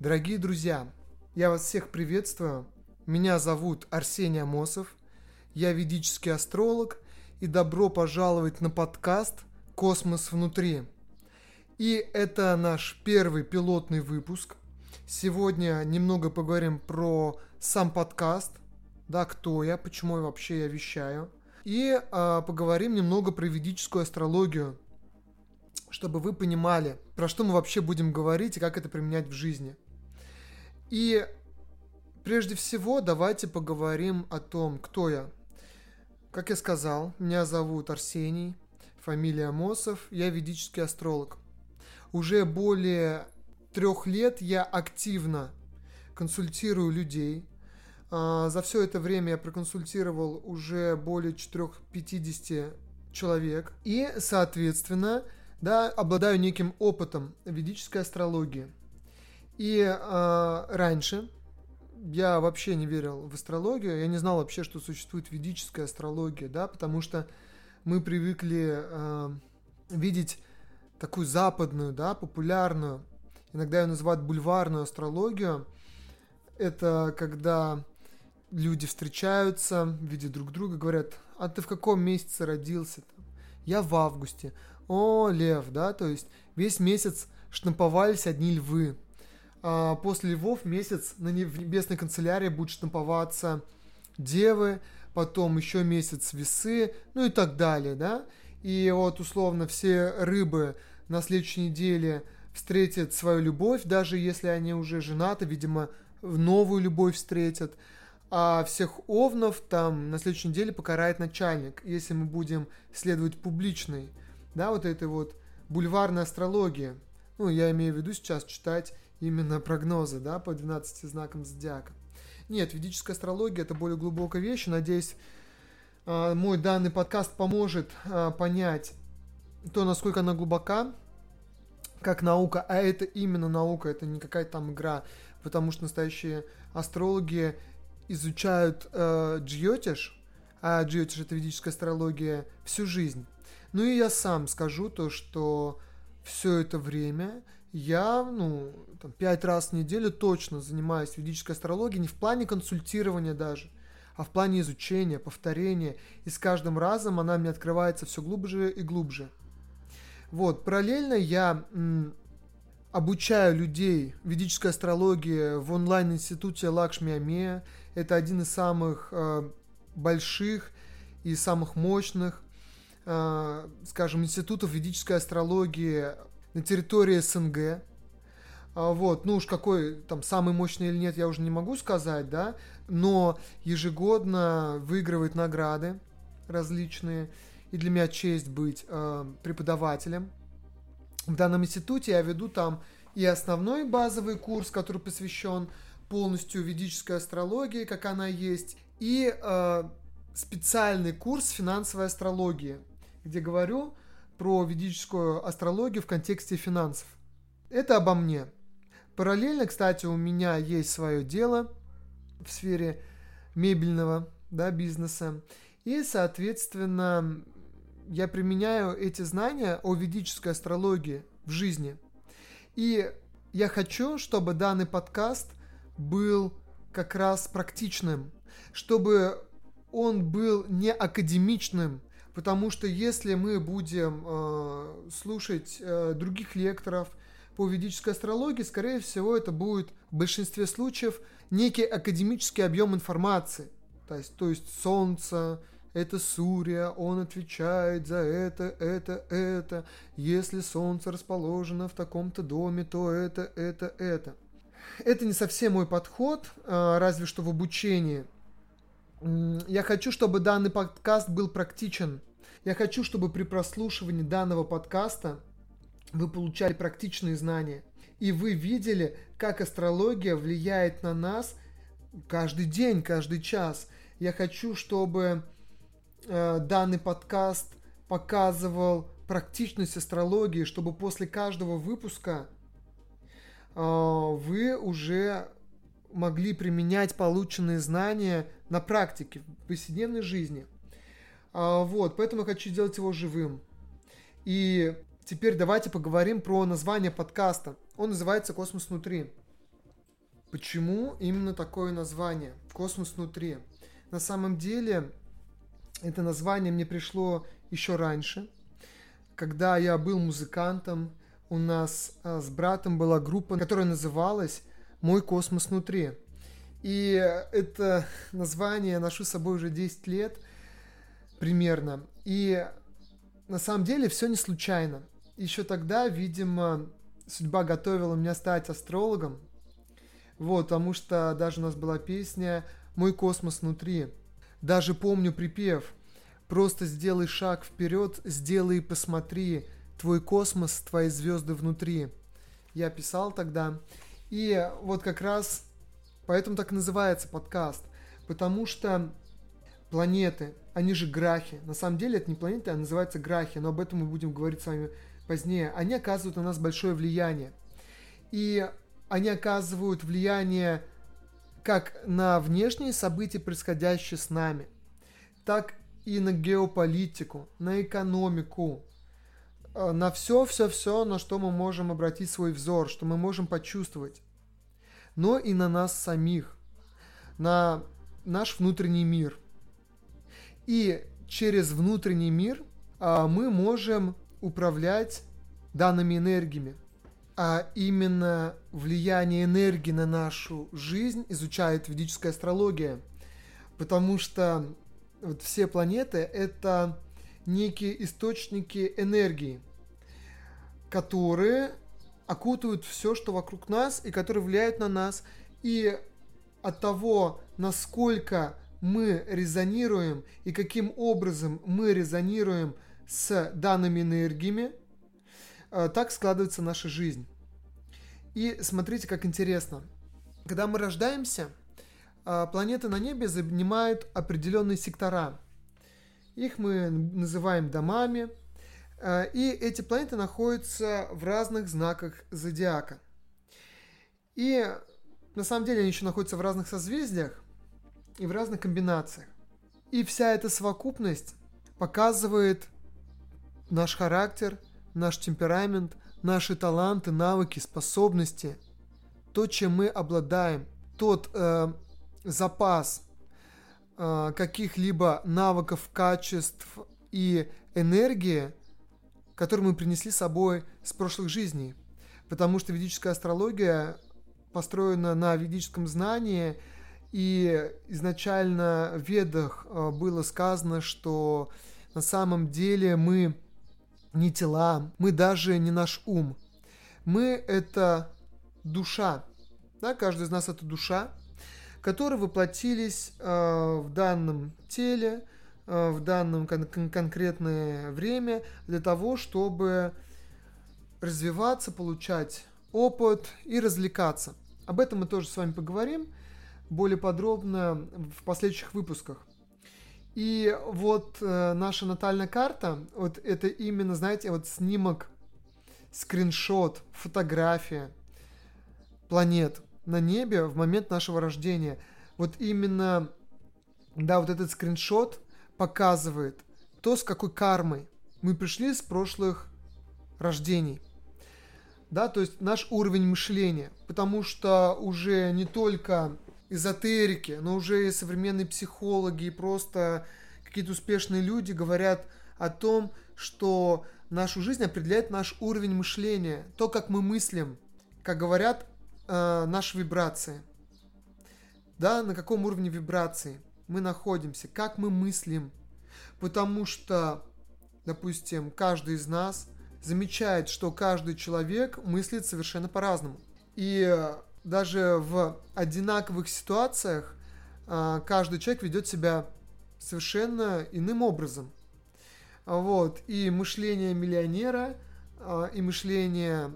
Дорогие друзья, я вас всех приветствую. Меня зовут Арсений Амосов. Я ведический астролог и добро пожаловать на подкаст «Космос внутри». И это наш первый пилотный выпуск. Сегодня немного поговорим про сам подкаст, да, кто я, почему я вообще я вещаю. И а, поговорим немного про ведическую астрологию, чтобы вы понимали, про что мы вообще будем говорить и как это применять в жизни. И прежде всего давайте поговорим о том, кто я. Как я сказал, меня зовут Арсений, фамилия Мосов, я ведический астролог. Уже более трех лет я активно консультирую людей. А, за все это время я проконсультировал уже более 450 человек. И, соответственно, да, обладаю неким опытом ведической астрологии – и э, раньше я вообще не верил в астрологию, я не знал вообще, что существует ведическая астрология, да, потому что мы привыкли э, видеть такую западную, да, популярную, иногда ее называют бульварную астрологию. Это когда люди встречаются, видят друг друга, говорят, а ты в каком месяце родился? Я в августе. О, лев, да, то есть весь месяц штамповались одни львы. А, после Львов месяц на небесной канцелярии будет штамповаться Девы, потом еще месяц Весы, ну и так далее, да. И вот условно все рыбы на следующей неделе встретят свою любовь, даже если они уже женаты, видимо, новую любовь встретят. А всех овнов там на следующей неделе покарает начальник, если мы будем следовать публичной, да, вот этой вот бульварной астрологии. Ну, я имею в виду сейчас читать именно прогнозы, да, по 12 знакам зодиака. Нет, ведическая астрология это более глубокая вещь. Надеюсь, а, мой данный подкаст поможет а, понять то, насколько она глубока, как наука, а это именно наука, это не какая-то там игра, потому что настоящие астрологи изучают э, джиотиш, а джиотиш это ведическая астрология всю жизнь. Ну и я сам скажу то, что все это время я, ну, там, пять раз в неделю точно занимаюсь ведической астрологией, не в плане консультирования даже, а в плане изучения, повторения, и с каждым разом она мне открывается все глубже и глубже. Вот, параллельно я м, обучаю людей ведической астрологии в онлайн-институте Лакшми Амея. Это один из самых э, больших и самых мощных, э, скажем, институтов ведической астрологии на территории СНГ. А, вот, ну уж какой там самый мощный или нет, я уже не могу сказать, да, но ежегодно выигрывает награды различные, и для меня честь быть э, преподавателем. В данном институте я веду там и основной базовый курс, который посвящен полностью ведической астрологии, как она есть, и э, специальный курс финансовой астрологии, где говорю про ведическую астрологию в контексте финансов. Это обо мне. Параллельно, кстати, у меня есть свое дело в сфере мебельного да, бизнеса. И, соответственно, я применяю эти знания о ведической астрологии в жизни. И я хочу, чтобы данный подкаст был как раз практичным, чтобы он был не академичным, Потому что если мы будем э, слушать э, других лекторов по ведической астрологии, скорее всего, это будет в большинстве случаев некий академический объем информации. То есть, то есть Солнце, это Сурья, он отвечает за это, это, это. Если Солнце расположено в таком-то доме, то это, это, это. Это не совсем мой подход, э, разве что в обучении – я хочу, чтобы данный подкаст был практичен. Я хочу, чтобы при прослушивании данного подкаста вы получали практичные знания. И вы видели, как астрология влияет на нас каждый день, каждый час. Я хочу, чтобы э, данный подкаст показывал практичность астрологии, чтобы после каждого выпуска э, вы уже могли применять полученные знания на практике, в повседневной жизни. А, вот, поэтому я хочу сделать его живым. И теперь давайте поговорим про название подкаста. Он называется «Космос внутри». Почему именно такое название «Космос внутри»? На самом деле, это название мне пришло еще раньше, когда я был музыкантом, у нас а, с братом была группа, которая называлась «Мой космос внутри». И это название я ношу с собой уже 10 лет примерно. И на самом деле все не случайно. Еще тогда, видимо, судьба готовила меня стать астрологом. Вот, потому что даже у нас была песня «Мой космос внутри». Даже помню припев «Просто сделай шаг вперед, сделай и посмотри, твой космос, твои звезды внутри». Я писал тогда. И вот как раз поэтому так называется подкаст. Потому что планеты, они же грахи. На самом деле это не планеты, а называются грахи, но об этом мы будем говорить с вами позднее. Они оказывают на нас большое влияние. И они оказывают влияние как на внешние события, происходящие с нами, так и на геополитику, на экономику, э, на все-все-все, на что мы можем обратить свой взор, что мы можем почувствовать, но и на нас самих, на наш внутренний мир – и через внутренний мир а, мы можем управлять данными энергиями. А именно влияние энергии на нашу жизнь изучает ведическая астрология. Потому что вот все планеты – это некие источники энергии, которые окутывают все, что вокруг нас, и которые влияют на нас. И от того, насколько мы резонируем и каким образом мы резонируем с данными энергиями, э, так складывается наша жизнь. И смотрите, как интересно. Когда мы рождаемся, э, планеты на небе занимают определенные сектора. Их мы называем домами. Э, и эти планеты находятся в разных знаках зодиака. И на самом деле они еще находятся в разных созвездиях, и в разных комбинациях. И вся эта совокупность показывает наш характер, наш темперамент, наши таланты, навыки, способности, то, чем мы обладаем, тот э, запас э, каких-либо навыков, качеств и энергии, который мы принесли с собой с прошлых жизней. Потому что ведическая астрология построена на ведическом знании – и изначально в Ведах э, было сказано, что на самом деле мы не тела, мы даже не наш ум. Мы – это душа. Да, каждый из нас – это душа, которые воплотились э, в данном теле, э, в данном кон- конкретное время для того, чтобы развиваться, получать опыт и развлекаться. Об этом мы тоже с вами поговорим – более подробно в последующих выпусках. И вот э, наша натальная карта, вот это именно, знаете, вот снимок, скриншот, фотография планет на небе в момент нашего рождения. Вот именно, да, вот этот скриншот показывает то, с какой кармой мы пришли с прошлых рождений. Да, то есть наш уровень мышления. Потому что уже не только эзотерики, но уже и современные психологи и просто какие-то успешные люди говорят о том, что нашу жизнь определяет наш уровень мышления, то, как мы мыслим, как говорят, э, наши вибрации. Да, на каком уровне вибрации мы находимся, как мы мыслим. Потому что, допустим, каждый из нас замечает, что каждый человек мыслит совершенно по-разному. И даже в одинаковых ситуациях а, каждый человек ведет себя совершенно иным образом. Вот. И мышление миллионера, а, и мышление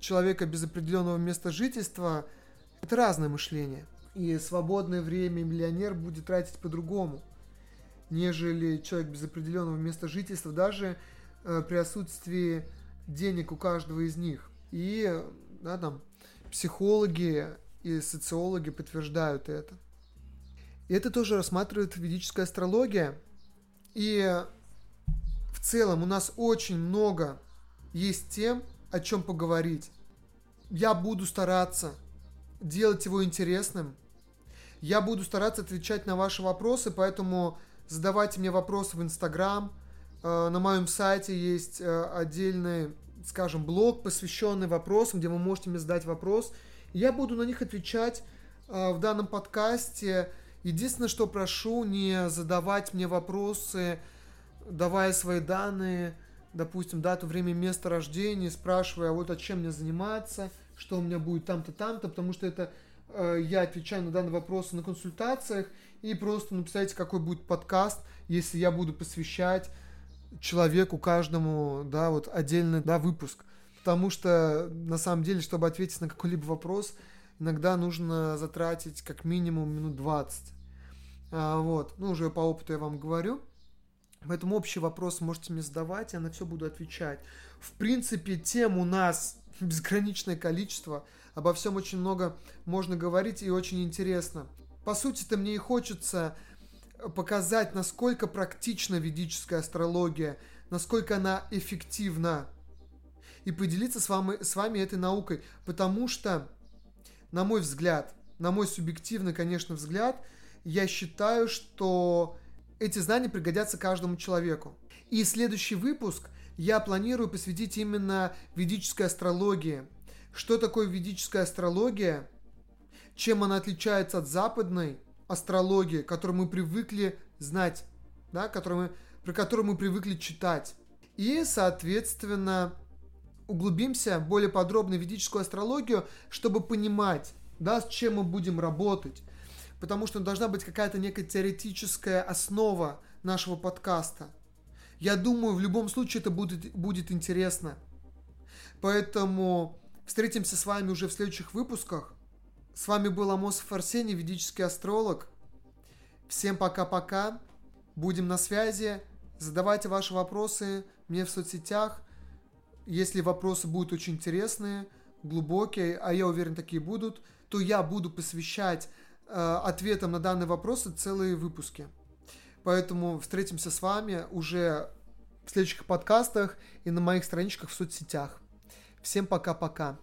человека без определенного места жительства – это разное мышление. И свободное время миллионер будет тратить по-другому, нежели человек без определенного места жительства, даже э, при отсутствии денег у каждого из них. И да, там, психологи и социологи подтверждают это. И это тоже рассматривает ведическая астрология. И в целом у нас очень много есть тем, о чем поговорить. Я буду стараться делать его интересным. Я буду стараться отвечать на ваши вопросы, поэтому задавайте мне вопросы в Инстаграм. Э, на моем сайте есть э, отдельный, скажем, блог, посвященный вопросам, где вы можете мне задать вопрос. Я буду на них отвечать э, в данном подкасте. Единственное, что прошу, не задавать мне вопросы, давая свои данные, допустим, дату, время, место рождения, спрашивая, а вот о чем мне заниматься, что у меня будет там-то, там-то, потому что это э, я отвечаю на данные вопросы на консультациях, и просто написайте, какой будет подкаст, если я буду посвящать человеку каждому, да, вот отдельный, да, выпуск. Потому что, на самом деле, чтобы ответить на какой-либо вопрос, иногда нужно затратить как минимум минут 20. А, вот, ну, уже по опыту я вам говорю. Поэтому общий вопрос можете мне задавать, я на все буду отвечать. В принципе, тем у нас безграничное количество, обо всем очень много можно говорить и очень интересно. По сути-то мне и хочется показать, насколько практична ведическая астрология, насколько она эффективна, и поделиться с вами, с вами этой наукой, потому что, на мой взгляд, на мой субъективный, конечно, взгляд, я считаю, что эти знания пригодятся каждому человеку. И следующий выпуск я планирую посвятить именно ведической астрологии. Что такое ведическая астрология? Чем она отличается от западной астрологии, которую мы привыкли знать, да, которую мы, про которую мы привыкли читать. И, соответственно, углубимся более подробно в ведическую астрологию, чтобы понимать, да, с чем мы будем работать, потому что должна быть какая-то некая теоретическая основа нашего подкаста. Я думаю, в любом случае это будет, будет интересно. Поэтому встретимся с вами уже в следующих выпусках. С вами был Амосов Арсений, ведический астролог. Всем пока-пока. Будем на связи. Задавайте ваши вопросы мне в соцсетях. Если вопросы будут очень интересные, глубокие, а я уверен, такие будут, то я буду посвящать Э, ответом на данные вопросы целые выпуски. Поэтому встретимся с вами уже в следующих подкастах и на моих страничках в соцсетях. Всем пока-пока.